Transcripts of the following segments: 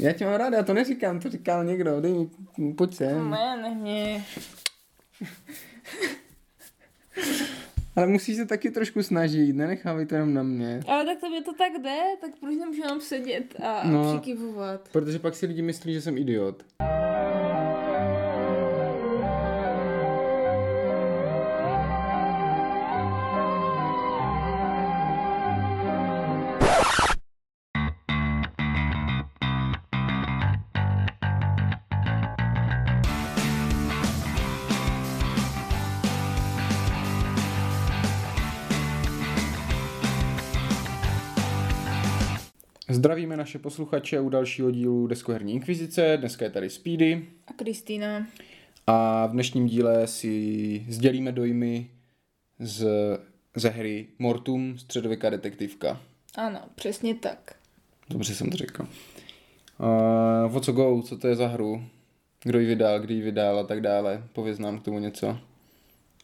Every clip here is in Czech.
Já tě mám rád, já to neříkám, to říkal někdo, dej mi, pojď sem. Ne, ne, ne. Ale musíš se taky trošku snažit, nenechávej to jenom na mě. Ale tak tobě to tak jde, tak proč nemůžu jenom sedět a no. přikivovat? Protože pak si lidi myslí, že jsem idiot. Zdravíme naše posluchače u dalšího dílu Deskoherní inkvizice. Dneska je tady Speedy A Kristýna? a v dnešním díle si sdělíme dojmy z, ze hry Mortum, středověká detektivka. Ano, přesně tak. Dobře jsem to řekl. Uh, o co go, co to je za hru? Kdo ji vydal, kdy ji vydal a tak dále. Pověz nám k tomu něco.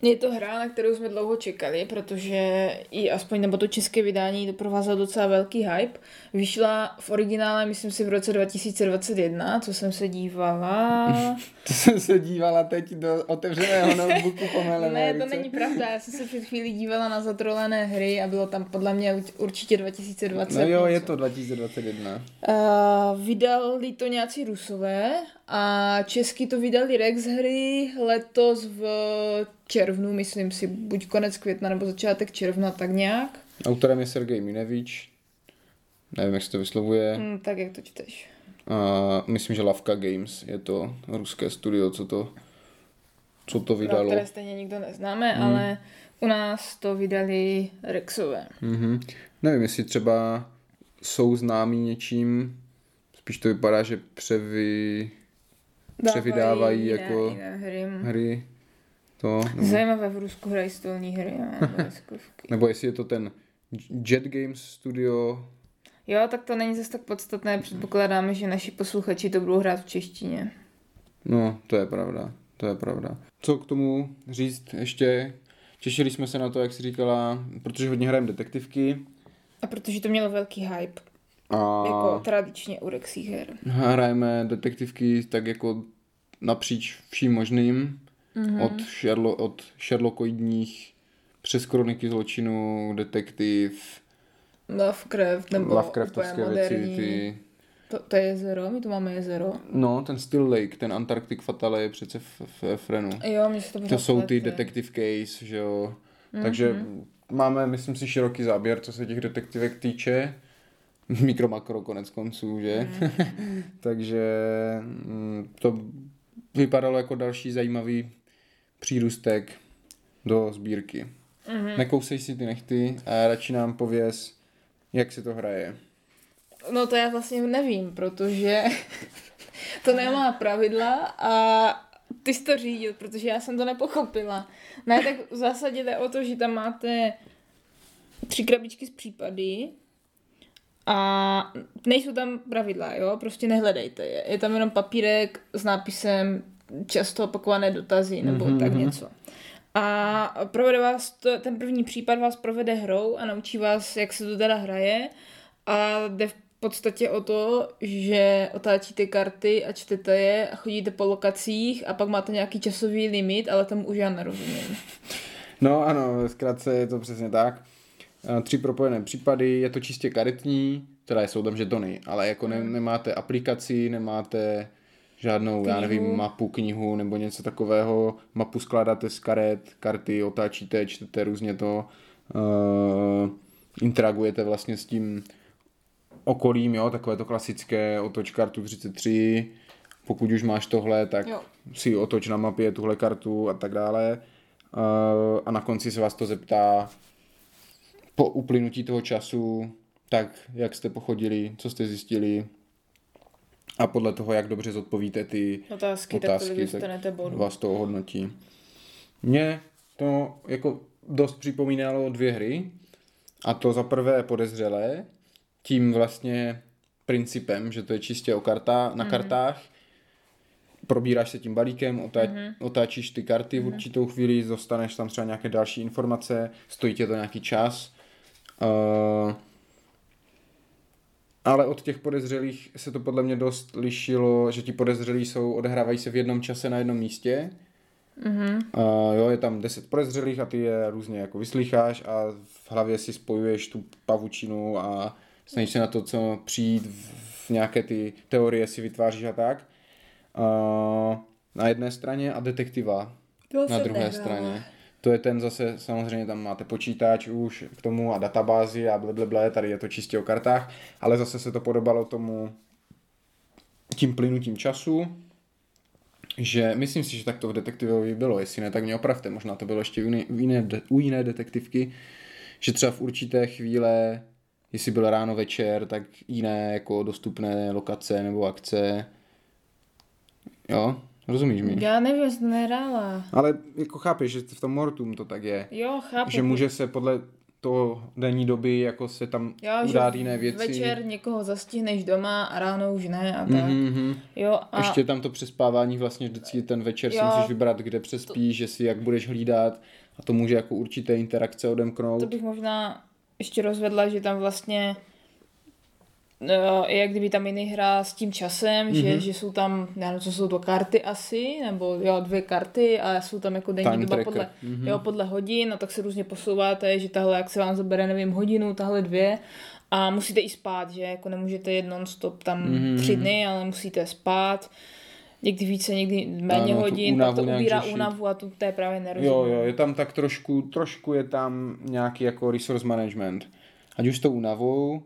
Je to hra, na kterou jsme dlouho čekali, protože i aspoň nebo to české vydání doprovázel docela velký hype. Vyšla v originále, myslím si, v roce 2021, co jsem se dívala. To jsem se dívala teď do otevřeného notebooku po ne, to není pravda, já jsem se před chvílí dívala na zatrolené hry a bylo tam podle mě určitě 2020. No jo, je něco. to 2021. Uh, vydali to nějací rusové a česky to vydali Rex hry letos v červnu, myslím si, buď konec května nebo začátek června, tak nějak. Autorem je Sergej Minevič. Nevím, jak se to vyslovuje. Mm, tak jak to čteš. A myslím, že Lavka Games je to ruské studio, co to, co to No, vydalo. které stejně nikdo neznáme, hmm. ale u nás to vydali Rexové. Mhm. Nevím, jestli třeba jsou známí něčím, spíš to vypadá, že převy, převydávají jiné- jako jiné hry. hry. To, nebo, Zajímavé, v Rusku hrají stolní hry deskovky. nebo jestli je to ten Jet Games studio, Jo, tak to není zase tak podstatné, předpokládáme, že naši posluchači to budou hrát v češtině. No, to je pravda, to je pravda. Co k tomu říct ještě? Těšili jsme se na to, jak jsi říkala, protože hodně hrajeme detektivky A protože to mělo velký hype, a jako tradičně u Rexích her. hrajeme detektivky tak jako napříč vším možným, mm-hmm. od, Sherlo, od Sherlockoidních přes kroniky zločinu, detektiv, Lovecraft nebo Lovecraftovské věci, ty... To, to je jezero, my tu máme jezero. No, ten Still Lake, ten Antarctic Fatale je přece v, v Efrenu. Jo, mě se to To jsou ty detective case, že jo. Mm-hmm. Takže máme, myslím si, široký záběr, co se těch detektivek týče. Mikro, makro, konec konců, že? Mm. Takže to vypadalo jako další zajímavý přírůstek do sbírky. Mm-hmm. Nekousej si ty nechty a radši nám pověz, jak se to hraje. No to já vlastně nevím, protože to nemá pravidla a ty jsi to řídil, protože já jsem to nepochopila. Ne, tak v zásadě jde o to, že tam máte tři krabičky z případy a nejsou tam pravidla, jo, prostě nehledejte je. Je tam jenom papírek s nápisem často opakované dotazy nebo mm-hmm. tak něco. A provede vás to, ten první případ vás provede hrou a naučí vás, jak se to teda hraje a jde v podstatě o to, že otáčíte karty a čtete je a chodíte po lokacích a pak máte nějaký časový limit, ale tomu už já nerozumím. No ano, zkrátce je to přesně tak. A Tři propojené případy, je to čistě karetní, teda jsou tam žetony, ale jako ne, nemáte aplikaci, nemáte žádnou, já nevím, Knihu. mapu, knihu nebo něco takového. Mapu skládáte z karet, karty otáčíte, čtete různě to, uh, interagujete vlastně s tím okolím, jo, takové to klasické, otoč kartu 33, pokud už máš tohle, tak Jo. si otoč na mapě tuhle kartu a tak dále. Uh, a na konci se vás to zeptá po uplynutí toho času, tak jak jste pochodili, co jste zjistili a podle toho, jak dobře zodpovíte ty Otázky, tak otázky, tolik dostanete bodu. vás to ohodnotí. Mně to jako dost připomínalo dvě hry, a to za prvé podezřelé, tím vlastně principem, že to je čistě o karta, na mm-hmm. kartách, probíráš se tím balíkem, otá, mm-hmm. otáčíš ty karty v určitou chvíli, dostaneš tam třeba nějaké další informace, stojí tě to nějaký čas. Uh, ale od těch podezřelých se to podle mě dost lišilo, že ti podezřelí jsou, odehrávají se v jednom čase na jednom místě. Mm-hmm. A jo, je tam deset podezřelých a ty je různě jako vyslycháš a v hlavě si spojuješ tu pavučinu a snažíš se na to, co přijít v nějaké ty teorie si vytváříš a tak. A na jedné straně a detektiva To na druhé nehrála. straně. To je ten zase, samozřejmě tam máte počítač už k tomu a databázi a blablabla, tady je to čistě o kartách, ale zase se to podobalo tomu tím plynutím času, že myslím si, že tak to v detektivovi bylo, jestli ne, tak mě opravte, možná to bylo ještě u jiné, u jiné, u jiné detektivky, že třeba v určité chvíle, jestli byl ráno večer, tak jiné jako dostupné lokace nebo akce, jo, rozumíš mi? Já nevím, jestli to nehrála. Ale jako chápeš, že v tom Mortum to tak je. Jo, chápu. Že může se podle toho denní doby jako se tam jo, udát že jiné věci. večer někoho zastihneš doma a ráno už ne a tak. Mm-hmm. Mhm. Jo, a Ještě tam to přespávání vlastně vždycky ten večer si Jo. musíš vybrat, kde přespíš, že si jak budeš hlídat a to může jako určité interakce odemknout. to bych možná ještě rozvedla, že tam vlastně no, jak kdyby tam jiný hra s tím časem, mm-hmm. že, že jsou tam, já nevím, co jsou to karty asi, nebo jo, dvě karty a jsou tam jako denní Time doba tracker. podle, Mhm. mm-hmm. jo, podle hodin a tak se různě posouváte, že tahle, jak se vám zabere, nevím, hodinu, tahle dvě a musíte i spát, že jako nemůžete jet non-stop tam Mhm. mm-hmm. tři dny, ale musíte spát. Někdy více, někdy méně Ano, hodin, pak to ubírá řešit. únavu a tu to je právě nerozumím. Jo, jo, je tam tak trošku, trošku je tam nějaký jako resource management. Ať už s tou únavou,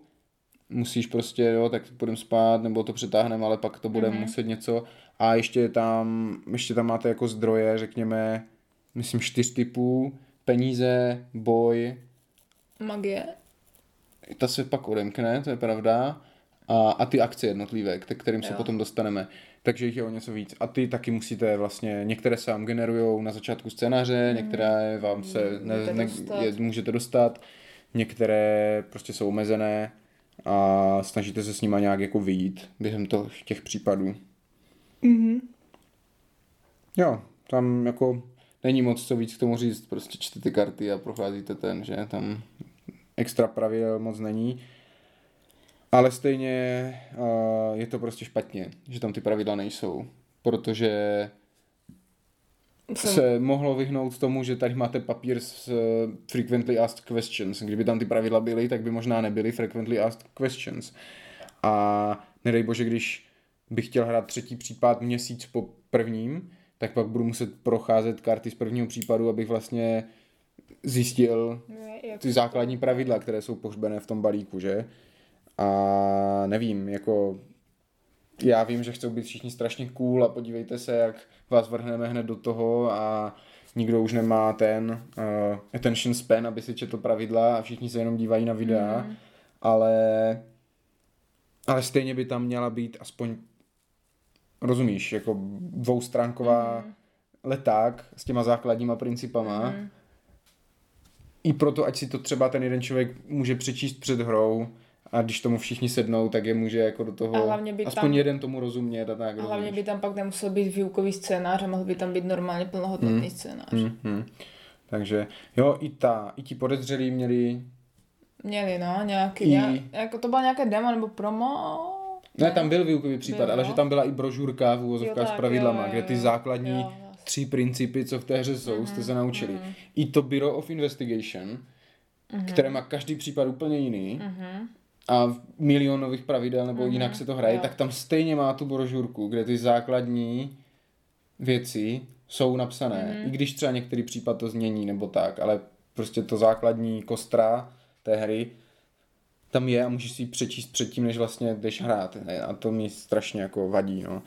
musíš prostě, jo, tak budeme spát, nebo to přetáhneme, ale pak to bude mm-hmm. muset něco. A ještě je tam, ještě tam máte jako zdroje, řekněme, myslím čtyř typů, peníze, boj, Magie. ta se pak odemkne, to je pravda, a, a ty akce jednotlivé, k kterým se Jo. potom dostaneme. Takže jich je o něco víc. A ty taky musíte vlastně, některé se vám generují na začátku scénáře, některé vám se ne, ne, dostat. je, můžete dostat, některé prostě jsou omezené a snažíte se s nima nějak jako vyjít během to, těch případů. Mhm. Jo, tam jako není moc co víc k tomu říct, prostě čtete karty a procházíte ten, že tam extra pravidel moc není. Ale stejně uh, je to prostě špatně, že tam ty pravidla nejsou, protože Jsem- se mohlo vyhnout tomu, že tady máte papír s uh, frequently asked questions. Kdyby tam ty pravidla byly, tak by možná nebyly frequently asked questions. A nedej bože, když bych chtěl hrát třetí případ měsíc po prvním, tak pak budu muset procházet karty z prvního případu, abych vlastně zjistil Jak ty základní pravidla, které jsou pohřbené v tom balíku, že? A nevím, jako já vím, že chcou být všichni strašně cool a podívejte se, jak vás vrhneme hned do toho a nikdo už nemá ten uh, attention span, aby si četl pravidla a všichni se jenom dívají na videa, mm. ale ale stejně by tam měla být aspoň rozumíš, jako dvoustránková mm. leták s těma základníma principama. Mm. I proto, ať si to třeba ten jeden člověk může přečíst před hrou a když tomu všichni sednou, tak je může jako do toho, A hlavně by aspoň tam- jeden tomu rozumět a tak, A hlavně rozumíš? by tam pak nemusel být výukový scénář a mohl by tam být normálně plnohodnotný Hmm. scénář. Mm-hmm. Takže jo, i ta, i ti podezřelí měli, Měli, no, nějaký, I- nějak, jako to bylo nějaké demo nebo promo? ne, tam byl výukový případ, Byl, ale no. že tam byla i brožurka v úvozovkách s pravidlama, jo, jo, kde ty základní Jo, vlastně. tři principy, co v té hře jsou, jste Mhm, se naučili. I to Bureau of Investigation, které má každý případ úplně jiný, Mhm. A milion nových pravidel, nebo Mhm, jinak se to hraje, jo. tak tam stejně má tu brožurku, kde ty základní věci jsou napsané. Mhm. I když třeba některý případ to změní nebo tak, ale prostě to základní kostra té hry tam je a můžeš si ji přečíst předtím, než vlastně jdeš hrát. A to mi strašně jako vadí, no.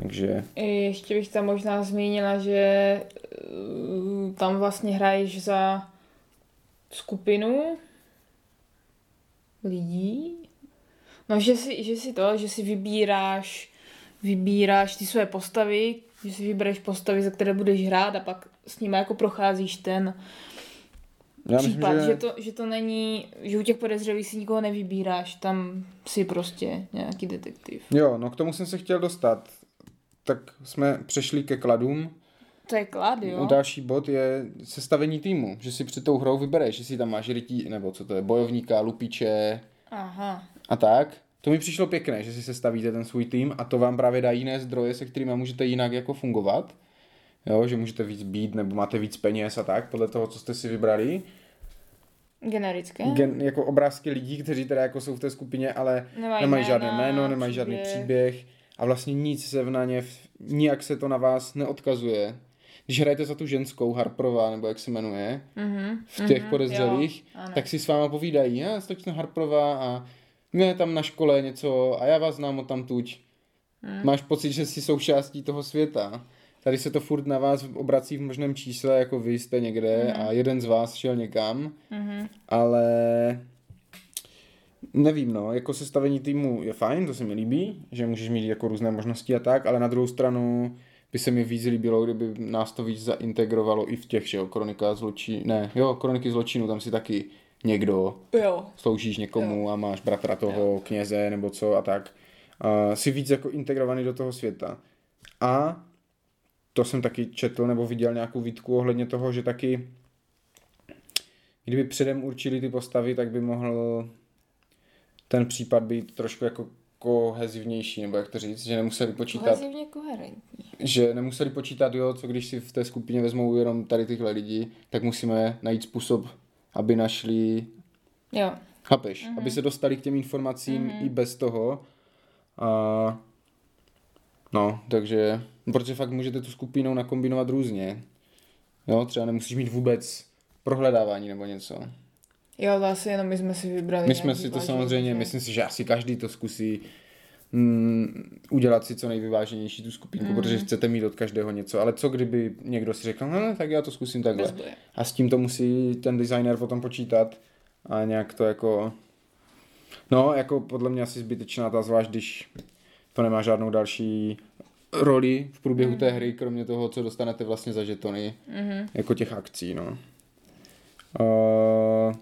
Takže, I Ještě bych tam možná zmínila, že eh, tam vlastně hraješ za skupinu lidí. No, že si, že si to, že si vybíráš, vybíráš ty své postavy, že si vybereš postavy, za které budeš hrát a pak s nimi jako procházíš ten já případ, myslím, že... že... To, že to není, že u těch podezřelých si nikoho nevybíráš, tam si prostě nějaký detektiv. Jo, no k tomu jsem se chtěl dostat. Tak jsme přešli ke kladům. To je klad, No, jo? další bod je sestavení týmu, že si před tou hrou vybereš, jestli tam máš rytí, nebo co to je, bojovníka, lupiče Aha. a tak. to mi přišlo pěkné, že si sestavíte ten svůj tým a to vám právě dá jiné zdroje, se kterými můžete jinak jako fungovat. Jo, že můžete víc být, nebo máte víc peněz a tak, podle toho, co jste si vybrali. Generické? Gen, jako obrázky lidí, kteří teda jako jsou v té skupině, ale nemají, nemají žádné jméno, nemají příběh. žádný příběh a vlastně nic se v na ně, nijak se to na vás neodkazuje. Když hrajete za tu ženskou Harprová, nebo jak se jmenuje, mm-hmm, v těch mm-hmm, podezřelých, tak si s váma povídají, já jsem Harprová a mě tam na škole něco a já vás znám od tam tuď. Mm. Máš pocit, že jsi součástí toho světa. Tady se to furt na vás obrací v možném čísle, jako vy jste někde mm. a jeden z vás šel někam, mm. ale nevím, no, jako sestavení týmu je fajn, to se mi líbí, že můžeš mít jako různé možnosti a tak, ale na druhou stranu by se mi víc líbilo, kdyby nás to víc zaintegrovalo i v těch, že jo, kronika zločí, ne, jo, kroniky zločinu, tam si taky někdo, jo. sloužíš někomu jo. a máš bratra toho jo. kněze nebo co a tak. Uh, jsi víc jako integrovaný do toho světa. A to jsem taky četl nebo viděl nějakou výtku ohledně toho, že taky kdyby předem určili ty postavy, tak by mohl ten případ být trošku jako kohezivnější, nebo jak to říct, že nemuseli počítat... Kohezivně koherentní. Že nemuseli počítat, jo, co když si v té skupině vezmou jenom tady tyhle lidi, tak musíme najít způsob, aby našli... Jo. Chápeš? Mm-hmm. Aby se dostali k těm informacím mm-hmm. i bez toho. A... No, takže... Protože fakt můžete tu skupinou nakombinovat různě. Jo, třeba nemusíš mít vůbec prohledávání nebo něco. Jo, vlastně jenom my jsme si vybrali. My jsme si to samozřejmě, myslím si, že asi každý to zkusí mm, udělat si co nejvyváženější tu skupinku, mm. protože chcete mít od každého něco. Ale co kdyby někdo si řekl, no, tak já to zkusím takhle. A s tím to musí ten designer potom počítat a nějak to jako... No, jako podle mě asi zbytečná ta, zvlášť když to nemá žádnou další roli v průběhu mm. té hry, kromě toho, co dostanete vlastně za žetony, mm. jako těch akcí, no. Uh,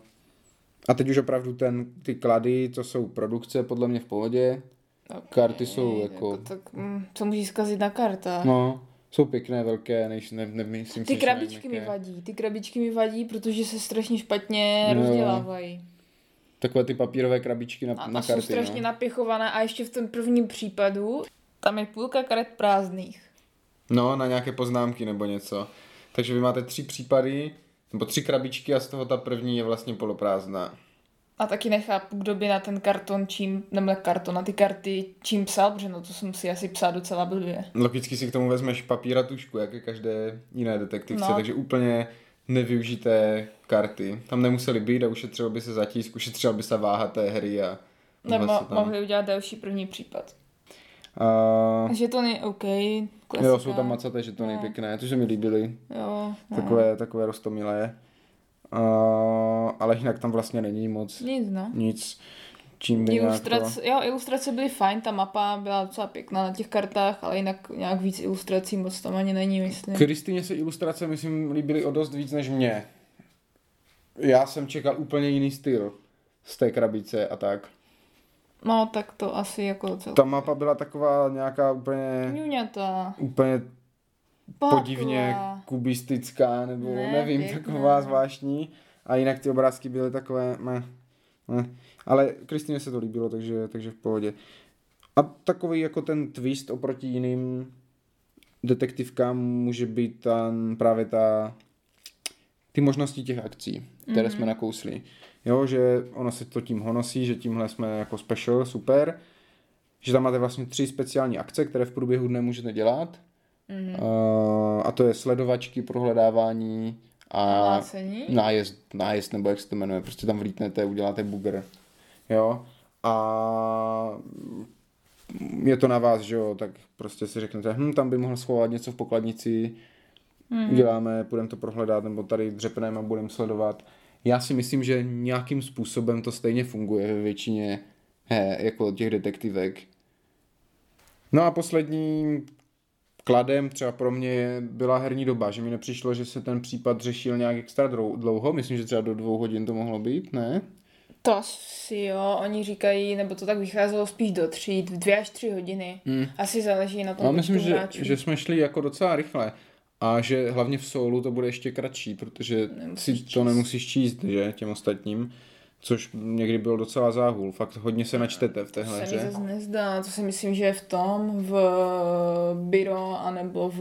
a teď už opravdu ten, ty klady, to jsou produkce podle mě v pohodě. Okay, Karty jsou jako... jako tak, mm, co můžeš zkazit na karta? No, jsou pěkné, velké, než ne, nemyslím Ty si, krabičky mi vadí, ty krabičky mi vadí, protože se strašně špatně no. rozdělávají. Takové ty papírové krabičky na, a na karty. jsou strašně no. napěchované a ještě v tom prvním případu tam je půlka karet prázdných. No, na nějaké poznámky nebo něco. Takže vy máte tři případy, nebo tři krabičky a z toho ta první je vlastně poloprázdná. A taky nechápu, kdo by na ten karton čím, nebo karton, na ty karty čím psal, protože no to jsem si asi psal docela blbě. Logicky si k tomu vezmeš papír a tušku, jak je každé jiné detektivce, no. takže úplně nevyužité karty. Tam nemuseli být a ušetřilo by se zatisk, ušetřila by se váha té hry a... Nebo tam... mohli udělat další první případ. Uh, žetony OK, klasika. Jo, jsou tam macaté žetony no. pěkné, to se mi líbily. Jo. No. Takové, takové rostomilé. Ale jinak tam vlastně není moc. Nic, no. Nic. Čím by Ilustrace, nějako... Jo, ilustrace byly fajn, ta mapa byla docela pěkná na těch kartách, ale jinak nějak víc ilustrací moc tam ani není, myslím. Kristýně se ilustrace, myslím, líbily o dost víc než mě. Já jsem čekal úplně jiný styl z té krabice a tak. No, tak to asi jako celé. Ta mapa byla taková nějaká úplně... Ňuňata. Úplně Pakla. podivně kubistická, nebo ne, nevím, pěkná. taková zvláštní. A jinak ty obrázky byly takové... Ne, ne. Ale Kristýně se to líbilo, takže, takže v pohodě. A takový jako ten twist oproti jiným detektivkám může být tam právě ta ty možnosti těch akcí, které mm-hmm. jsme nakousli. Jo, že ono se to tím honosí, že tímhle jsme jako special, super. Že tam máte vlastně tři speciální akce, které v průběhu dne můžete dělat. Mm-hmm. Uh, a to je sledovačky, prohledávání a nájezd, nájezd, nebo jak se to jmenuje. Prostě tam vlítnete, uděláte bugr. Jo. A je to na vás, že jo, tak prostě si řeknete, hm, tam by mohl schovat něco v pokladnici, mm. uděláme, půjdeme to prohledat, nebo tady dřepneme a budeme sledovat. Já si myslím, že nějakým způsobem to stejně funguje ve většině he, jako těch detektivek. No a poslední kladem třeba pro mě byla herní doba, že mi nepřišlo, že se ten případ řešil nějak extra dlouho, myslím, že třeba do dvou hodin to mohlo být, ne? To asi jo, oni říkají, nebo to tak vycházelo spíš do tří, dvě až tři hodiny. Hmm. Asi záleží na tom, No myslím, že, že jsme šli jako docela rychle. A že hlavně v soulu to bude ještě kratší, protože nemusíš si to číst. nemusíš číst, že, těm ostatním. Což někdy byl docela záhul. Fakt hodně se načtete v téhle se mi hře. zase nezdá, to si myslím, že je v tom, v Byro, anebo v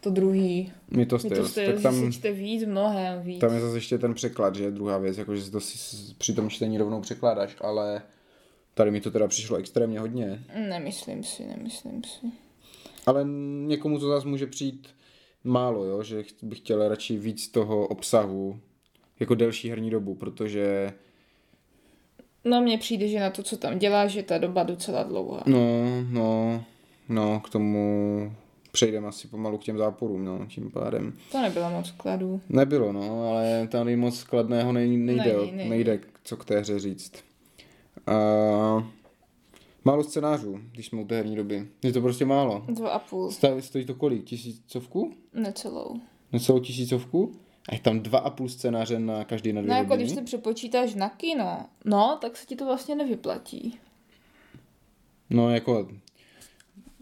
to druhý. Je to jste, Tak tam, se čte víc, mnohem víc. tam je zase ještě ten překlad, že je druhá věc, jakože si to si při tom čtení rovnou překládáš, ale tady mi to teda přišlo extrémně hodně. Nemyslím si, nemyslím si. Ale někomu to zase může přijít málo, jo? že ch- bych chtěl radši víc toho obsahu, jako delší herní dobu, protože No mně přijde, že na to, co tam dělá, že ta doba docela dlouhá. no, no, no, k tomu přejdeme asi pomalu k těm záporům, no, tím pádem. To nebylo moc kladů. Nebylo, no, ale tady moc kladného nej, nejde, Není, není. nejde, co k té hře říct. Uh, málo scénářů, když jsme u té herní doby. Je to prostě málo. Dva a půl. Stojí to kolik? Tisícovku? Necelou. Necelou tisícovku? A je tam dva a půl scénáře na každý na dvě No jako hodiny? když to přepočítáš na kino, no, tak se ti to vlastně nevyplatí. No jako,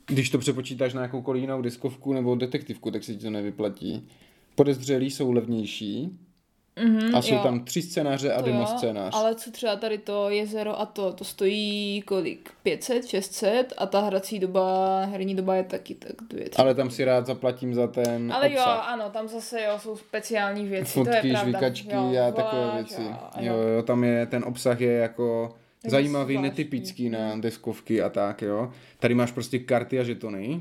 když to přepočítáš na jakoukoliv jinou diskovku nebo detektivku, tak se ti to nevyplatí. Podezřelí jsou levnější Mhm, a jsou jo. tam tři scénáře a To demo jo, scénář. Ale co třeba tady to jezero a to, to stojí kolik? 500, 600 a ta hrací doba, herní doba je taky tak dvě, tři. Ale tam si rád zaplatím za ten Ale jo, obsah. ano, tam zase jo, jsou speciální věci, to je Fotky, pravda. jo, a takové věci. a- Jo, jo, tam je, ten obsah je jako Je zajímavý, zvláštní. netypický na deskovky a tak, jo. Tady máš prostě karty a žetony,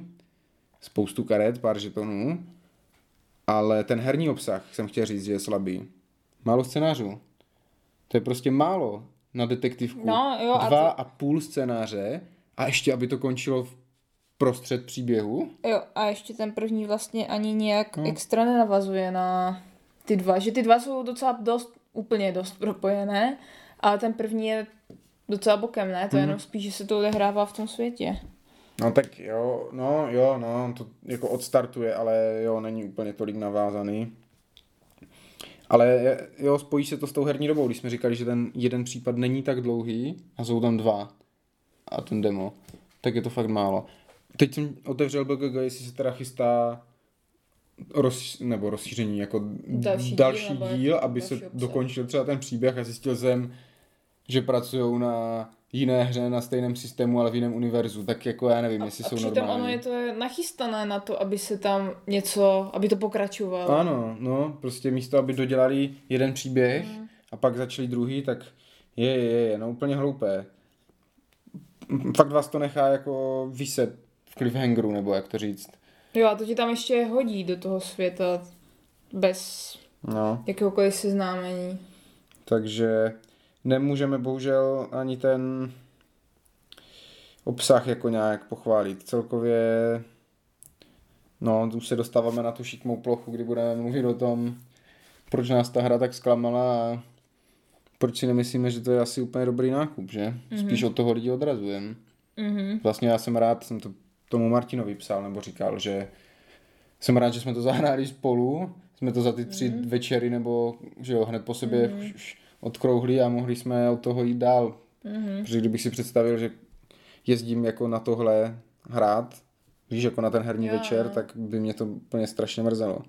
spoustu karet, pár žetonů, ale ten herní obsah, jsem chtěl říct, že je slabý. Málo scénářů. To je prostě málo na detektivku. No, jo, a Dva to- a půl scénáře a ještě, aby to končilo v prostřed příběhu. Jo, a ještě ten první vlastně ani nějak No. extra nenavazuje na ty dva, že ty dva jsou docela dost, úplně dost propojené, ale ten první je docela bokem, ne? To je Mhm. jenom spíš, že se to odehrává v tom světě. No tak jo, no jo, no, to jako odstartuje, ale jo, není úplně tolik navázaný. Ale jo, spojí se to s tou herní dobou, když jsme říkali, že ten jeden případ není tak dlouhý a jsou tam dva a ten demo, tak je to fakt málo. Teď jsem otevřel BGG, jestli se teda chystá roz, nebo rozšíření, jako Další další, díl, díl, aby se obsah. dokončil třeba ten příběh a zjistil jsem, že pracují na jiné hře na stejném systému, ale v jiném univerzu, tak jako já nevím, jestli a jsou přitom normální. ono je to nachystané na to, aby se tam něco, aby to pokračovalo. Ano, no, prostě místo, aby dodělali jeden příběh Mm. a pak začali druhý, tak je, je, je, no úplně hloupé. Fakt vás to nechá jako vyset v cliffhangeru, nebo jak to říct. Jo, a to ti tam ještě hodí do toho světa bez No, jakéhokoliv seznámení. takže nemůžeme bohužel ani ten obsah jako nějak pochválit. Celkově, no, už se dostáváme na tu šikmou plochu, kdy budeme mluvit o tom, proč nás ta hra tak zklamala a proč si nemyslíme, že to je asi úplně dobrý nákup, že? Spíš od toho lidi odrazujeme. Mhm. Vlastně já jsem rád, jsem to tomu Martinovi psal, nebo říkal, že jsem rád, že jsme to zahráli spolu, jsme to za ty tři Mhm. večery, nebo že jo, hned po sobě mm. Odkrouhli a mohli jsme od toho jít dál. Mhm. Protože kdybych si představil, že jezdím jako na tohle hrát, víš, jako na ten herní Jo, večer, tak by mě to úplně strašně mrzelo.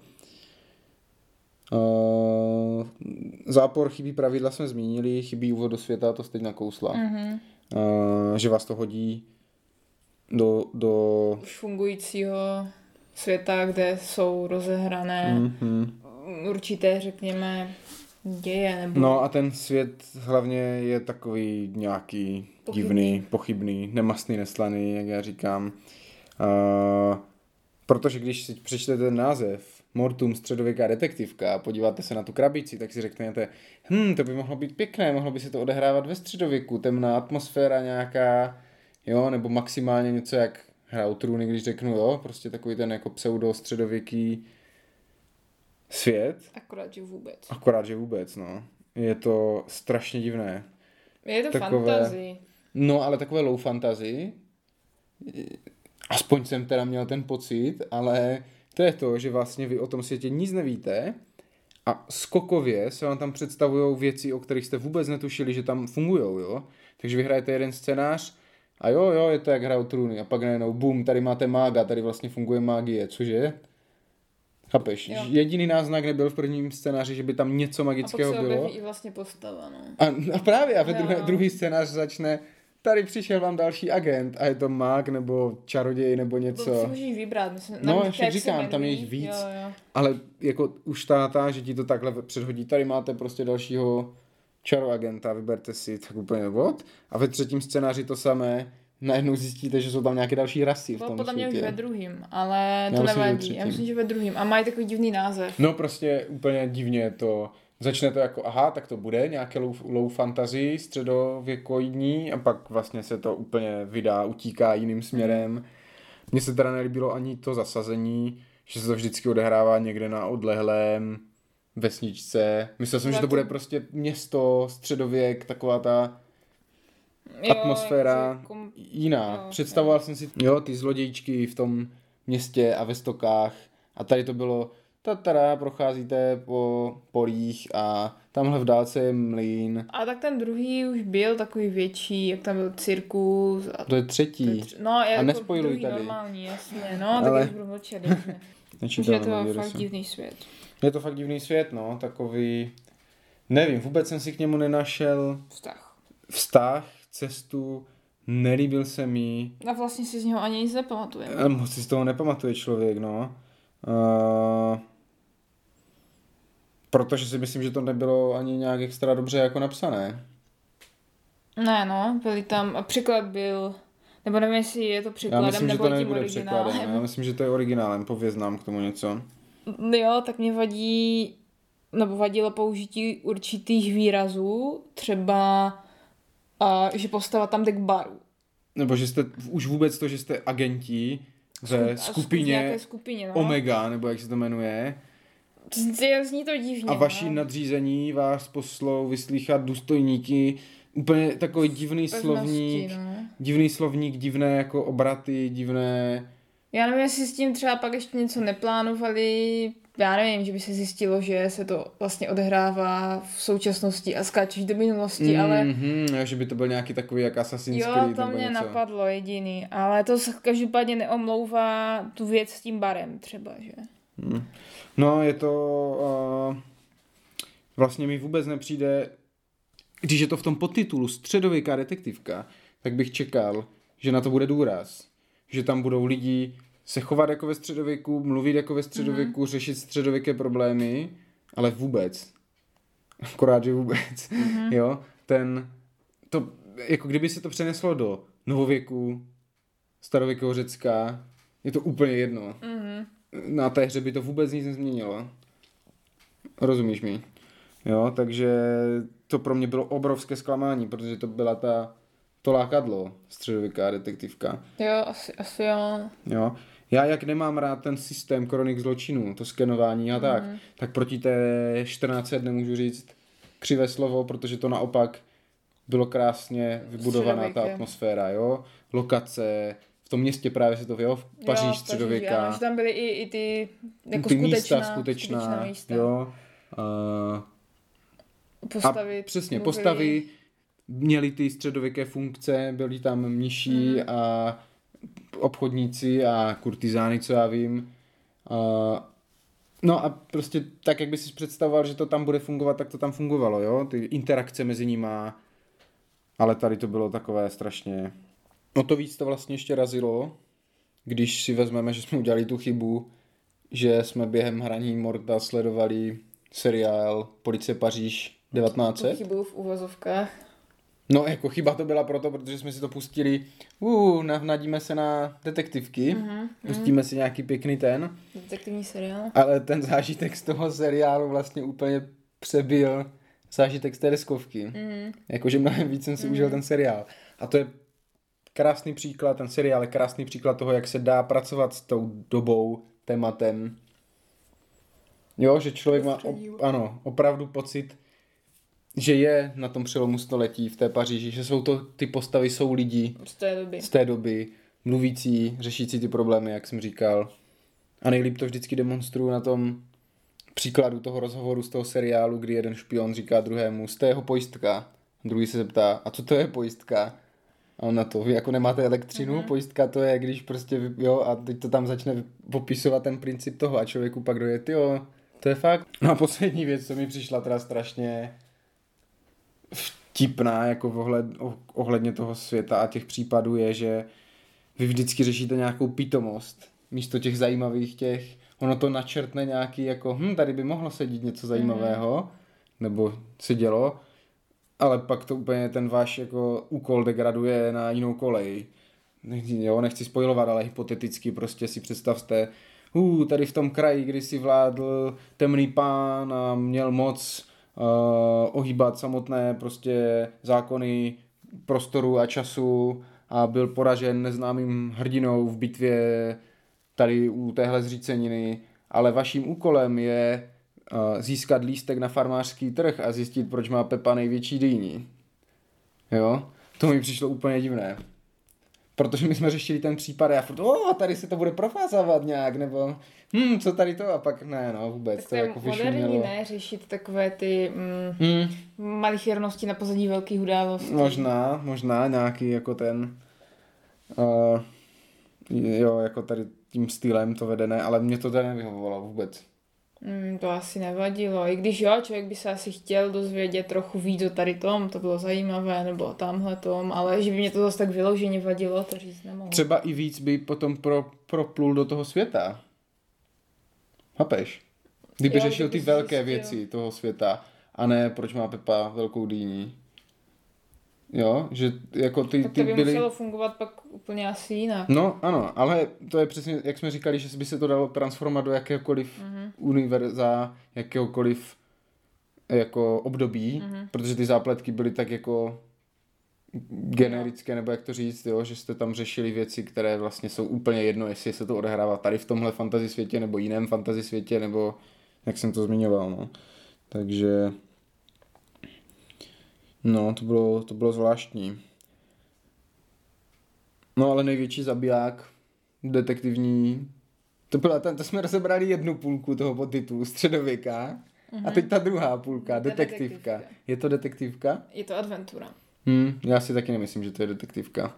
Uh, zápor chybí pravidla jsme zmínili, chybí úvod do světa, to jste teď nakousla. Mhm. Uh, že vás to hodí do, do Už fungujícího světa, kde jsou rozehrané mm-hmm. určité, řekněme, děje nebo No a ten svět hlavně je takový nějaký Pochybný. divný, pochybný, nemastný, neslaný, jak já říkám. Uh, protože když si přečtete ten název Mortum středověká detektivka a podíváte se na tu krabici, tak si řeknete, hm, to by mohlo být pěkné, mohlo by se to odehrávat ve středověku, temná atmosféra nějaká, jo, nebo maximálně něco jak hra o trůny, když řeknu, jo, prostě takový ten jako pseudo středověký svět, akorát, že vůbec. Akorát, že vůbec, no. Je to strašně divné. Je to Takové- fantazy. No, ale takové low fantasy, aspoň jsem teda měl ten pocit, ale to je to, že vlastně vy o tom světě nic nevíte a skokově se vám tam představují věci, o kterých jste vůbec netušili, že tam fungují, jo. Takže vy hrajete jeden scénář a jo, jo, je to jak hra o trůny a pak najednou bum, tady máte mága, tady vlastně funguje magie, cože? Chápeš? Jo. Jediný náznak nebyl v prvním scénáři, že by tam něco A pak magického se bylo. i vlastně postava, no. A, a právě, a ve druhé, druhý scénář začne, tady přišel vám další agent a je to mák nebo čaroděj nebo To si něco. můžeš vybrat. Myslím, No, se říkám, tam je jich víc. Jo, jo. Ale jako už ta, že ti to takhle předhodí, tady máte prostě dalšího čaroagenta, vyberte si, tak úplně what? A ve třetím scénáři to samé, najednou zjistíte, že jsou tam nějaké další rasy v To tom podle mě už ve druhým, ale Já to myslím, nevadí. Já myslím, že ve druhým. A mají takový divný název. No prostě úplně divně to, začne to jako, aha, tak to bude nějaké low, low fantasy, středověkoidní a pak vlastně se to úplně vydá, utíká jiným směrem. Mně se teda nelíbilo ani to zasazení, že se to vždycky odehrává někde na odlehlém vesničce. Myslel jsem, že to bude prostě město, středověk, taková ta Jo, atmosféra kom- jiná. jo, Představoval jsem si, jo, ty zlodějčky v tom městě a ve stokách a tady to bylo tatara, procházíte po polích a tamhle v dálce je mlýn. A tak ten druhý už byl takový větší, jak tam byl cirkus. A To je třetí. No, jako nespojuluj druhý tady. normální, jasně. No, Ale- tak už budu mlčet. Že je to fakt jsem. divný svět. Je to fakt divný svět, no, takový, nevím, vůbec jsem si k němu nenašel Vztah. vztah, cestu, nelíbil se mi, A vlastně si z něho ani nic nepamatujeme. a moc si z toho nepamatuje člověk, no. Uh, protože si myslím, že to nebylo ani nějak extra dobře jako napsané. Ne, no, byli tam, a překlad byl, nebo nevím, jestli je to Já překladem, myslím, že nebo to tím nebude překladem, originálem. já myslím, že to je originálem, pověznám k tomu něco. Jo, tak mě vadí, nebo vadilo použití určitých výrazů, třeba, a, že postava tam jde k baru. Nebo že jste, už vůbec to, že jste agenti ve nějaké skupině skupině, no. Omega, nebo jak se to jmenuje, Zní to divně. a vaši no. nadřízení vás poslou vyslýchat důstojníky, úplně takový divný Pevnosti, slovník, no. divný slovník, divné jako obraty, divné... Já nevím, jestli s tím třeba pak ještě něco neplánovali, já nevím, že by se zjistilo, že se to vlastně odehrává v současnosti a skáčeš do minulosti, mm, ale Mm-hmm, že by to byl nějaký takový jak Assassin's jo, Creed to nebo mě něco. napadlo jediný, ale to se každopádně neomlouvá tu věc s tím barem třeba, že? Hmm. No, je to... Uh, vlastně mi vůbec nepřijde... Když je to v tom podtitulu středověká detektivka, tak bych čekal, že na to bude důraz. Že tam budou lidi se chovat jako ve středověku, mluvit jako ve středověku, mm. řešit středověké problémy, ale vůbec. Akorát, že vůbec. Mm. Jo, ten... To, jako kdyby se to přeneslo do novověku, starověkého Řecka, je to úplně jedno Mhm. na té hře by to vůbec nic nezměnilo. Rozumíš mi? Jo, takže to pro mě bylo obrovské zklamání, protože to byla ta, to lákadlo, středověká detektivka. Jo, asi, asi jo. Jo. Já jak nemám rád ten systém kronik zločinů, to skenování a tak, tak proti té 14 nemůžu říct křivé slovo, protože to naopak bylo krásně vybudovaná ta atmosféra, jo. Lokace, v tom městě právě se to, jo, v jo, Paříž ano, středověká. že tam byly i, i ty jako ty skutečná, místa skutečná, skutečná místa. jo. Uh, Postavy. a přesně, postavy měly ty středověké funkce, byli tam mniší Mhm. a obchodníci a kurtizány, co já vím. Uh, no a prostě tak, jak by si představoval, že to tam bude fungovat, tak to tam fungovalo, jo? Ty interakce mezi nima. Ale tady to bylo takové strašně... No to víc to vlastně ještě razilo, když si vezmeme, že jsme udělali tu chybu, že jsme během hraní Morta sledovali seriál Policie Paříž Tu 1900. chybu v uvozovkách. No jako chyba to byla proto, protože jsme si to pustili, uh, navnadíme se na detektivky, Mhm, pustíme si nějaký pěkný ten, Detektivní seriál. ale ten zážitek z toho seriálu vlastně úplně přebil zážitek z té deskovky. Mhm. Jakože mnohem víc jsem si užil ten seriál. A to je krásný příklad, ten seriál je krásný příklad toho, jak se dá pracovat s tou dobou, tématem. Jo, že člověk má, op, ano, opravdu pocit, že je na tom přelomu století v té Paříži, že jsou to, ty postavy jsou lidi Z té doby. z té doby, mluvící, řešící ty problémy, jak jsem říkal. A nejlíp to vždycky demonstruju na tom příkladu toho rozhovoru z toho seriálu, kdy jeden špion říká druhému, jste jeho pojistka. Druhý se zeptá, a co to je pojistka? A on na to, vy jako nemáte elektřinu, Mhm. mm-hmm. pojistka to je, když prostě, jo, a teď to tam začne popisovat ten princip toho a člověku pak doje, ty jo, to je fakt. No a poslední věc, co mi přišla teda strašně vtipná, jako ohled, oh- ohledně toho světa a těch případů je, že vy vždycky řešíte nějakou pitomost, místo těch zajímavých těch, ono to načrtne nějaký jako, hm, tady by mohlo sedít něco zajímavého, nebo se dělo, ale pak to úplně ten váš jako úkol degraduje na jinou kolej. Nechci, jo, nechci spojovat, ale hypoteticky prostě si představte, uh, tady v tom kraji, kdy si vládl temný pán a měl moc ohýbat samotné prostě zákony prostoru a času a byl poražen neznámým hrdinou v bitvě tady u téhle zříceniny, ale vaším úkolem je uh, získat lístek na farmářský trh a zjistit, proč má Pepa největší dýní. Jo? To mi přišlo úplně divné. Protože my jsme řešili ten případ a já furt, o, tady se to bude profázovat nějak, nebo hm, co tady to? A pak ne, no, vůbec, Tak to je jako moderní, ne? Řešit takové ty mm, Hm, malichernosti na pozadí velkých událostí. možná, možná nějaký jako ten, uh, jo, jako tady tím stylem to vedené, ale mě to tady nevyhovovalo vůbec. Mm, to asi nevadilo. I když jo, člověk by se asi chtěl dozvědět trochu víc o tady tom, to bylo zajímavé, nebo o tamhle tom, ale že by mě to zase tak vyloženě vadilo, to říct nemohu. Třeba i víc by potom pro, proplul do toho světa. Chápeš? Kdyby Jo, řešil ty velké zjistil. věci toho světa a ne proč má Pepa velkou dýní. Jo, že jako ty, tak ty to by byly... muselo fungovat pak úplně asi jinak. No ano, ale to je přesně, jak jsme říkali, že by se to dalo transformovat do jakéhokoliv Mhm. mm-hmm. univerza, jakéhokoliv jako období, Mhm. mm-hmm. protože ty zápletky byly tak jako generické, nebo jak to říct, jo, že jste tam řešili věci, které vlastně jsou úplně jedno, jestli se to odehrává tady v tomhle fantasy světě, nebo jiném fantasy světě, nebo jak jsem to zmiňoval, no. Takže no, to bylo, to bylo zvláštní. No ale největší zabiják, detektivní, to byla ten, to jsme rozebrali jednu půlku toho podtitulu, středověká, mm-hmm. a teď ta druhá půlka, je detektivka. detektivka. Je to detektivka? Je to adventura. Hmm, já si taky nemyslím, že to je detektivka.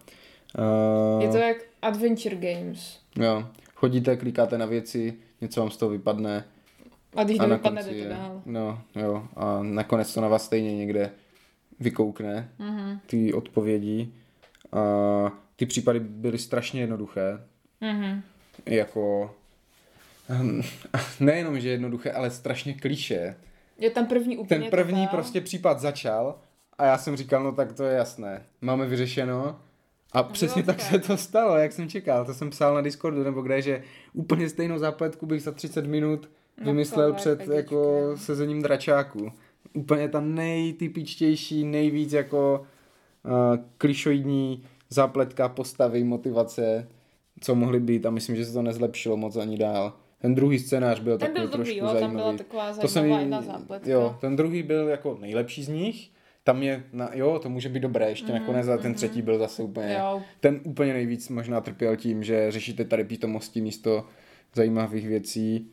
Uh, Je to jak Adventure Games. Jo, chodíte, klikáte na věci, něco vám z toho vypadne. A když a nevypadne, konci jde to je, dál. no, jo, a nakonec to na vás stejně někde vykoukne, Mhm. ty odpovědi. A ty případy byly strašně jednoduché, Mhm. jako hm, nejenom, že jednoduché, ale strašně kliše. Je tam první úplně Ten první totál. prostě případ začal a já jsem říkal, no tak to je jasné, máme vyřešeno. A přesně tak se to stalo, jak jsem čekal. To jsem psal na Discordu nebo kde, že úplně stejnou zápletku bych za 30 minut vymyslel Napsal před jako sezením dračáku. Úplně ta nejtypičtější, nejvíc jako uh, klišoidní zápletka postavy, motivace, co mohly být a myslím, že se to nezlepšilo moc ani dál. Ten druhý scénář byl Ten takový byl dobrý, trošku jo, tam zajímavý. byla taková To jsem jedna zápletka. Jo, ten druhý byl jako nejlepší z nich. Tam je, na, jo, to může být dobré ještě mm, nakonec, ale ten třetí byl zase úplně, Jo. ten úplně nejvíc možná trpěl tím, že řešíte tady pítomosti místo zajímavých věcí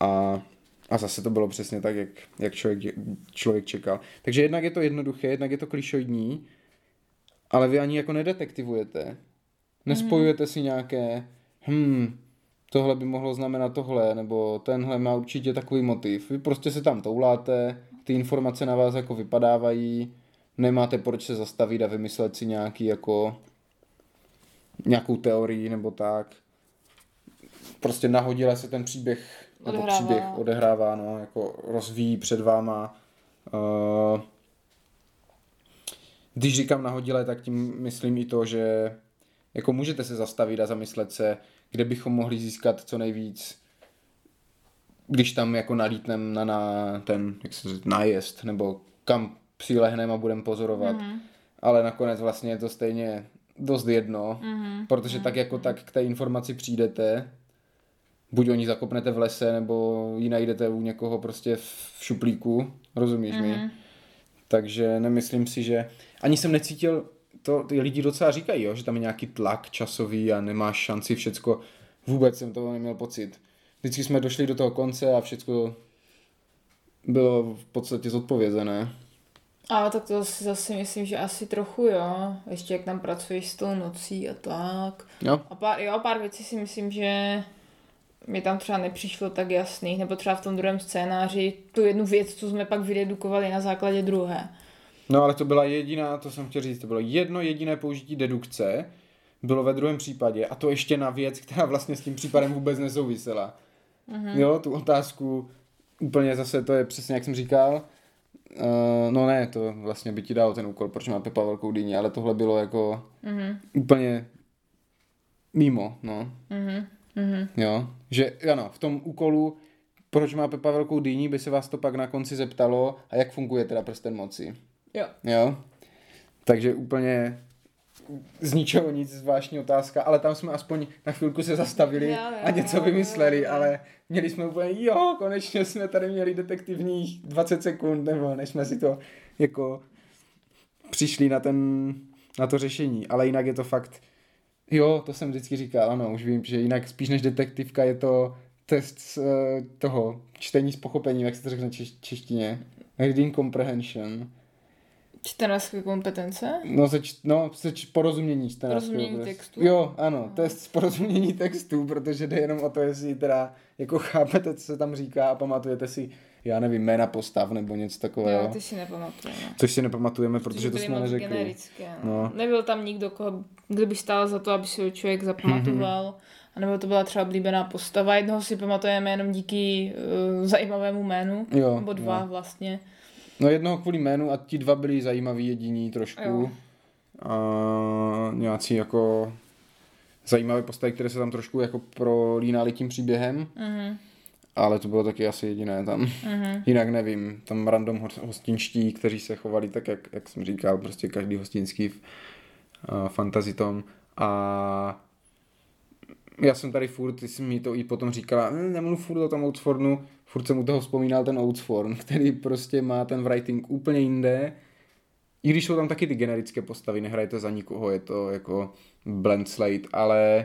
a, a zase to bylo přesně tak, jak, jak člověk, člověk čekal. Takže jednak je to jednoduché, jednak je to klišoidní, ale vy ani jako nedetektivujete. Nespojujete si nějaké, hm, tohle by mohlo znamenat tohle, nebo tenhle má určitě takový motiv. Vy prostě se tam touláte, ty informace na vás jako vypadávají, nemáte proč se zastavit a vymyslet si nějaký jako nějakou teorii nebo tak. Prostě nahodile se ten příběh nebo Odehrává. příběh odehrává, no, jako rozvíjí před váma. Uh, když říkám nahodile, tak tím myslím i to, že jako můžete se zastavit a zamyslet se, kde bychom mohli získat co nejvíc, když tam jako nalítnem na, na ten, jak se říká, nájezd, nebo kam přilehneme a budeme pozorovat. Mm-hmm. Ale nakonec vlastně je to stejně dost jedno, mm-hmm. protože tak jako tak k té informaci přijdete, buď oni zakopnete v lese, nebo ji najdete u někoho prostě v šuplíku, rozumíš mm-hmm. mi? Takže nemyslím si, že... Ani jsem necítil, to ty lidi docela říkají, jo, že tam je nějaký tlak časový a nemáš šanci všecko. Vůbec jsem toho neměl pocit. Vždycky jsme došli do toho konce a všecko bylo v podstatě zodpovězené. Ale tak to si zase myslím, že asi trochu jo. Ještě jak tam pracuješ s tou nocí a tak. Jo. A pár, jo, pár věcí si myslím, že mi tam třeba nepřišlo tak jasných, nebo třeba v tom druhém scénáři tu jednu věc, co jsme pak vydedukovali na základě druhé. No ale to byla jediná, to jsem chtěl říct, to bylo jedno jediné použití dedukce, bylo ve druhém případě a to ještě na věc, která vlastně s tím případem vůbec nesouvisela. Mm-hmm. Jo, tu otázku úplně zase, to je přesně jak jsem říkal, uh, no ne, to vlastně by ti dal ten úkol, proč má Pepa velkou dýni, ale tohle bylo jako mm-hmm. úplně mimo, no. Mm-hmm. Mm-hmm. Jo, že ano, v tom úkolu, proč má Pepa velkou dýni, by se vás to pak na konci zeptalo a jak funguje teda prsten moci. Jo. Jo, takže úplně z ničeho nic zvláštní otázka, ale tam jsme aspoň na chvilku se zastavili Jo, jo, a něco jo, vymysleli, jo, jo. ale měli jsme úplně, jo, konečně jsme tady měli detektivních 20 sekund, nebo než jsme si to jako přišli na ten, na to řešení, ale jinak je to fakt, jo, to jsem vždycky říkal, ano, už vím, že jinak spíš než detektivka je to test z, eh, toho čtení s pochopením, jak se to řekne češ, češtině, reading comprehension. Čtenářské kompetence? No, se, č- no, se č- porozumění čtenářského Porozumění textu. Jo, ano, test z porozumění textu, protože jde jenom o to, jestli teda jako chápete, co se tam říká a pamatujete si, já nevím, jména postav nebo něco takového. Jo, ty si nepamatujeme. Což si nepamatujeme, protože to byly jsme neřekli. generické, no. No. Nebyl tam nikdo, koho, kdo by stál za to, aby si ho člověk zapamatoval. A nebo to byla třeba oblíbená postava. Jednoho si pamatujeme jenom díky uh, zajímavému jménu. Jo, nebo dva jo. vlastně. No jednoho kvůli jménu a ti dva byli zajímaví jediní trošku. Jo. A nějací jako zajímavé postavy, které se tam trošku jako prolínaly tím příběhem. Mhm. Ale to bylo taky asi jediné tam. Mhm. Jinak nevím, tam random hos- hostinští, kteří se chovali tak, jak, jak jsem říkal, prostě každý hostinský v uh, fantasy tom. A já jsem tady furt, ty jsi mi to i potom říkala, "Hm, nemluv furt o tom Outsfornu, furt jsem u toho vzpomínal ten Outsforn, který prostě má ten writing úplně jinde. I když jsou tam taky ty generické postavy, nehrajete za nikoho, je to jako blend slate, ale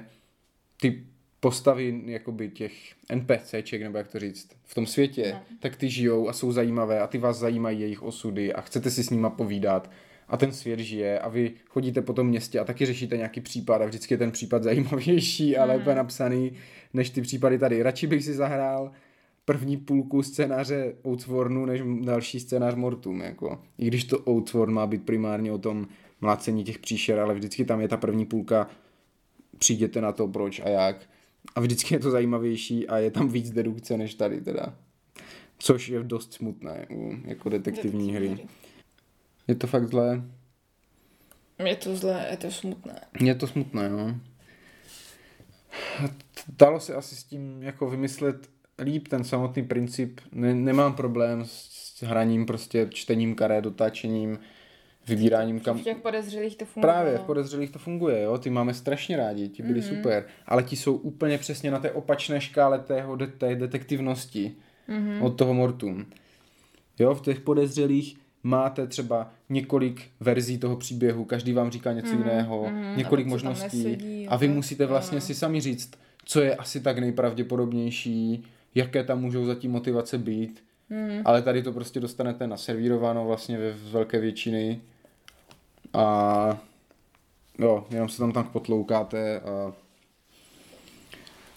ty postavy jakoby těch NPCček, nebo jak to říct, v tom světě, No. tak ty žijou a jsou zajímavé a ty vás zajímají jejich osudy a chcete si s nima povídat a ten svět žije a vy chodíte po tom městě a taky řešíte nějaký případ a vždycky je ten případ zajímavější a lépe napsaný než ty případy tady. Radši bych si zahrál první půlku scénáře Outswornu než další scénář Mortum, jako. I když to Outsworn má být primárně o tom mlácení těch příšer, ale vždycky tam je ta první půlka přijděte na to proč a jak. A vždycky je to zajímavější a je tam víc dedukce než tady teda. Což je dost smutné u jako detektivní hry. Je to fakt zlé. Je to zlé, je to smutné. Je to smutné, no. Dalo se asi s tím jako vymyslet líp ten samotný princip. Ne, nemám problém s, s hraním, prostě čtením karet, dotáčením, vybíráním kam... V těch podezřelých to funguje. Právě, v podezřelých to funguje, jo, ty máme strašně rádi, ti byli mm-hmm. super, ale ti jsou úplně přesně na té opačné škále tého, de, té detektivnosti mm-hmm. od toho Mortum. Jo, v těch podezřelých máte třeba několik verzí toho příběhu, každý vám říká něco mm, jiného, mm, několik a možností nesedí, a vy musíte vlastně ano. si sami říct, co je asi tak nejpravděpodobnější, jaké tam můžou zatím motivace být, mm. ale tady to prostě dostanete naservírováno vlastně ve velké většiny a jo, jenom se tam tak potloukáte a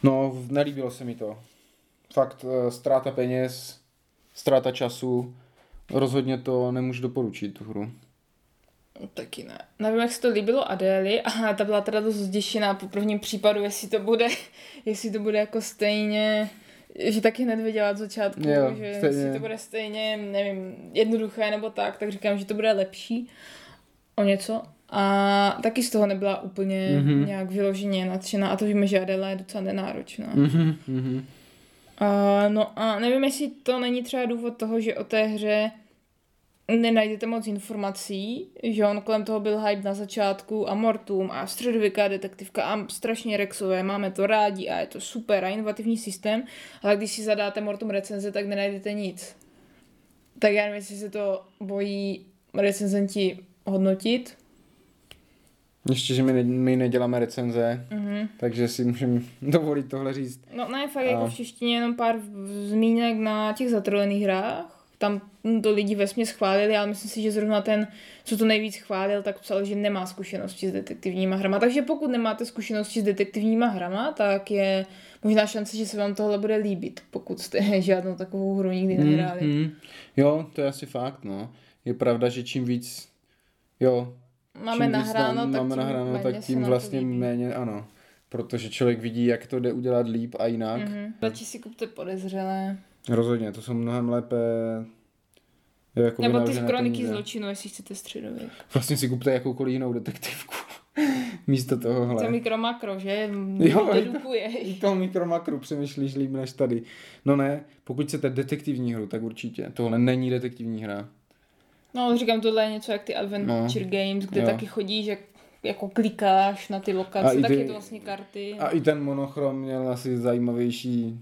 no, nelíbilo se mi to. Fakt eh, ztráta peněz, ztráta času, rozhodně to nemůžu doporučit, tu hru. Taky ne. Nevím, jak se to líbilo Adéli a ta byla teda dost zděšená po prvním případu, jestli to bude, jestli to bude jako stejně, že taky hned věděla od začátku, Jo, že stejně. to bude stejně, nevím, jednoduché nebo tak, tak říkám, že to bude lepší o něco. A taky z toho nebyla úplně Mhm. mm-hmm. nějak vyloženě nadšená a to víme, že Adela je docela nenáročná. Mhm, mhm. A, no a nevím, jestli to není třeba důvod toho, že o té hře nenajdete moc informací, že on kolem toho byl hype na začátku a Mortum a středověká detektivka a strašně Rexové, máme to rádi a je to super a inovativní systém, ale když si zadáte Mortum recenze, tak nenajdete nic. Tak já nevím, jestli se to bojí recenzenti hodnotit. Ještě, že my, ne, my neděláme recenze, Mhm. takže si můžeme dovolit tohle říct. No ne, fakt jako A- v češtině jenom pár zmínek na těch zatrolených hrách, tam to lidi vesmě schválili, ale myslím si, že zrovna ten, co to nejvíc chválil, tak psal, že nemá zkušenosti s detektivníma hrama. Takže pokud nemáte zkušenosti s detektivníma hrama, tak je možná šance, že se vám tohle bude líbit, pokud jste žádnou takovou hru nikdy nehráli. Mm, mm. Jo, to je asi fakt, no. Je pravda, že čím víc, jo, Máme čím nahráno, víc tak máme tím nahráno, tak tím vlastně méně, ano. Protože člověk vidí, jak to jde udělat líp a jinak. Mhm. Radši si kupte podezřelé. Rozhodně, to jsou mnohem lépe jo, jako Nebo ty kroniky zločinu, jestli chcete středověk. Vlastně si kupte jakoukoliv jinou detektivku. Místo tohohle. To mikro makro, že? Jo, i to- toho mikromakru přemýšlíš líp než tady. No ne, pokud chcete detektivní hru, tak určitě. Tohle není detektivní hra. No, říkám, tohle je něco jak ty Adventure Games, kde jo. taky chodíš, jak, jako klikáš na ty lokace, tak ty- je to vlastně karty. A i ten monochrom měl asi zajímavější.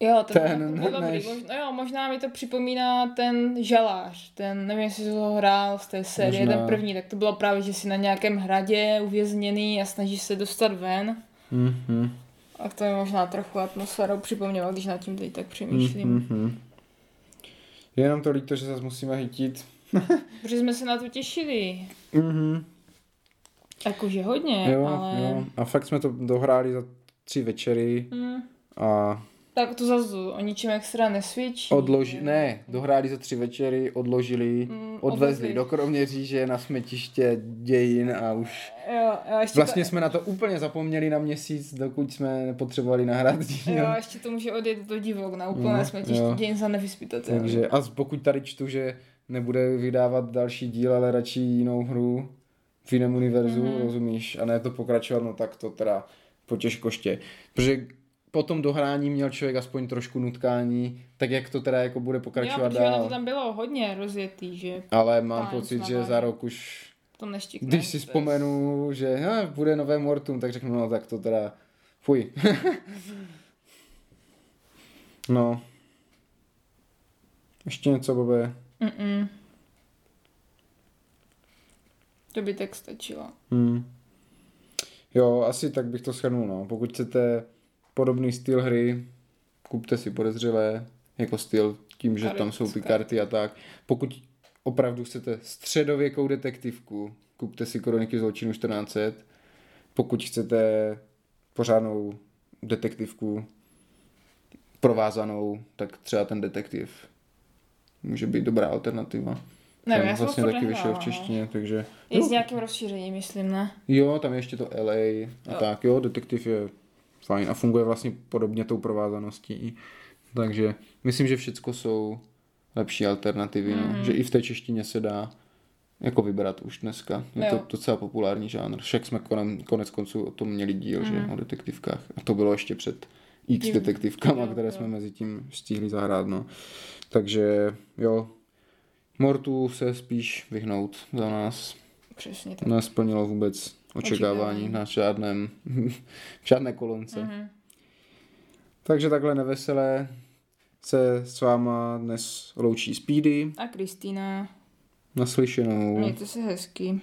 Jo, ten, ten byl dobrý. než- Možná, jo, možná mi to připomíná ten žalář, ten, nevím, jestli jsi ho hrál z té série, Možná. ten první, tak to bylo právě, že jsi na nějakém hradě uvězněný a snažíš se dostat ven. Mm-hmm. A to je možná trochu atmosférou připomnělo, když nad tím teď tak přemýšlím. Mm-hmm. Je jenom to líto, že zase musíme chytit. Protože jsme se na to těšili. Mm-hmm. Jakože hodně, Jo, ale... jo. A fakt jsme to dohráli za tři večery Hmm. a Tak to zase o ničem extra nesvědčí. odloži... Ne, dohráli za tři večery, odložili, Mm, odvezli odvezli. do Kroměříže na smetiště dějin a už Jo, jo, ještě Vlastně to, jsme na to úplně zapomněli na měsíc, dokud jsme potřebovali nahrát díl. jo, ještě to může odjet do divok na úplné No, smetiště jo. dějin za nevyspytatelné. Takže a pokud tady čtu, že nebude vydávat další díl, ale radši jinou hru v jiném univerzu, Mhm. mm-hmm. rozumíš, a ne to pokračovat, no tak to teda po těžkoště. Protože po tom dohrání měl člověk aspoň trošku nutkání, tak jak to teda jako bude jo, pokračovat ono dál. to tam bylo hodně rozjetý, že Ale mám Fajn, pocit, že za rok už, to neštikne. když si vzpomenu, že no, bude nové Mortum, tak řeknu, no tak to teda, fuj. no. Ještě něco, Bobe? Mm-mm. To by tak stačilo. Hmm. Jo, asi tak bych to shrnul, no. Pokud chcete podobný styl hry, kupte si podezřelé, jako styl, tím, že tam jsou ty karty. a tak. Pokud opravdu chcete středověkou detektivku, kupte si Kroniky zločinu 1400. Pokud chcete pořádnou detektivku provázanou, tak třeba ten detektiv může být dobrá alternativa. Nevím, Tam já vlastně taky vyšel v nehrála, češtině, takže... Je s nějakým rozšířením, myslím, ne? Jo, tam je ještě to LA a Jo. tak, jo, detektiv je fajn a funguje vlastně podobně tou provázaností. Takže myslím, že všecko jsou lepší alternativy, mm. no. Mhm. že i v té češtině se dá jako vybrat už dneska. Je Jo. to docela populární žánr. Však jsme konem, konec konců o tom měli díl, mm. že Mhm. o detektivkách. A to bylo ještě před x detektivkama, jo, které jo. jsme mezi tím stihli zahrát, no. Takže jo, Mortu se spíš vyhnout za nás Přesně tak. nesplnilo vůbec očekávání na žádném, v žádné kolonce. Mm. Mhm. Takže takhle neveselé se s váma dnes loučí Speedy. A Kristýna, Naslyšenou. mějte se hezky.